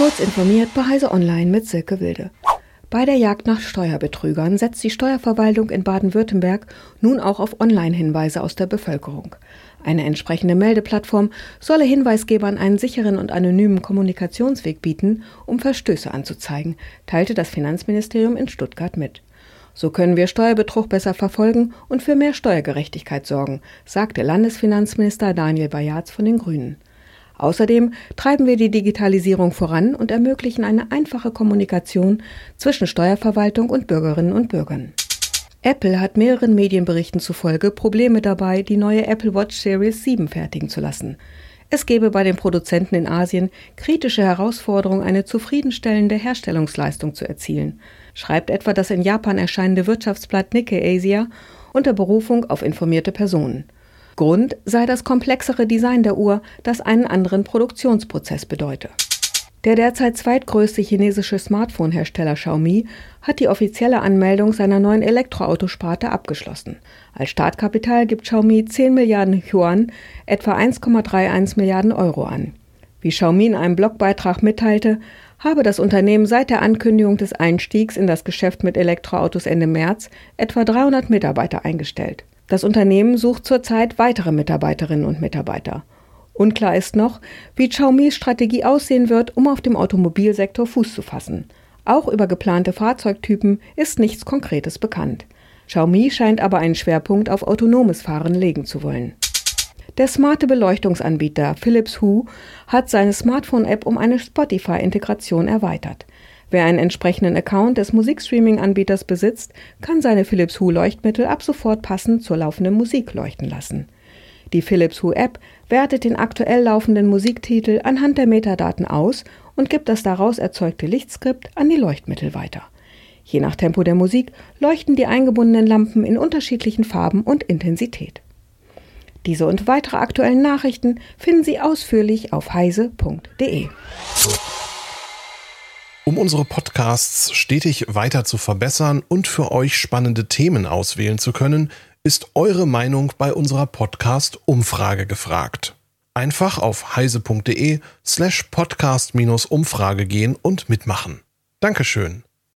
Kurz informiert bei Heise Online mit Silke Wilde. Bei der Jagd nach Steuerbetrügern setzt die Steuerverwaltung in Baden-Württemberg nun auch auf Online-Hinweise aus der Bevölkerung. Eine entsprechende Meldeplattform solle Hinweisgebern einen sicheren und anonymen Kommunikationsweg bieten, um Verstöße anzuzeigen, teilte das Finanzministerium in Stuttgart mit. So können wir Steuerbetrug besser verfolgen und für mehr Steuergerechtigkeit sorgen, sagte Landesfinanzminister Daniel Bayarz von den Grünen. Außerdem treiben wir die Digitalisierung voran und ermöglichen eine einfache Kommunikation zwischen Steuerverwaltung und Bürgerinnen und Bürgern. Apple hat mehreren Medienberichten zufolge Probleme dabei, die neue Apple Watch Series 7 fertigen zu lassen. Es gebe bei den Produzenten in Asien kritische Herausforderungen, eine zufriedenstellende Herstellungsleistung zu erzielen, schreibt etwa das in Japan erscheinende Wirtschaftsblatt Nikkei Asia unter Berufung auf informierte Personen. Grund sei das komplexere Design der Uhr, das einen anderen Produktionsprozess bedeute. Der derzeit zweitgrößte chinesische Smartphone-Hersteller Xiaomi hat die offizielle Anmeldung seiner neuen Elektroautosparte abgeschlossen. Als Startkapital gibt Xiaomi 10 Milliarden Yuan, etwa 1,31 Milliarden Euro an. Wie Xiaomi in einem Blogbeitrag mitteilte, habe das Unternehmen seit der Ankündigung des Einstiegs in das Geschäft mit Elektroautos Ende März etwa 300 Mitarbeiter eingestellt. Das Unternehmen sucht zurzeit weitere Mitarbeiterinnen und Mitarbeiter. Unklar ist noch, wie Xiaomis Strategie aussehen wird, um auf dem Automobilsektor Fuß zu fassen. Auch über geplante Fahrzeugtypen ist nichts Konkretes bekannt. Xiaomi scheint aber einen Schwerpunkt auf autonomes Fahren legen zu wollen. Der smarte Beleuchtungsanbieter Philips Hue hat seine Smartphone-App um eine Spotify-Integration erweitert. Wer einen entsprechenden Account des Musikstreaming-Anbieters besitzt, kann seine Philips Hue Leuchtmittel ab sofort passend zur laufenden Musik leuchten lassen. Die Philips Hue App wertet den aktuell laufenden Musiktitel anhand der Metadaten aus und gibt das daraus erzeugte Lichtskript an die Leuchtmittel weiter. Je nach Tempo der Musik leuchten die eingebundenen Lampen in unterschiedlichen Farben und Intensität. Diese und weitere aktuellen Nachrichten finden Sie ausführlich auf heise.de. Um unsere Podcasts stetig weiter zu verbessern und für euch spannende Themen auswählen zu können, ist eure Meinung bei unserer Podcast-Umfrage gefragt. Einfach auf heise.de slash podcast-umfrage gehen und mitmachen. Dankeschön.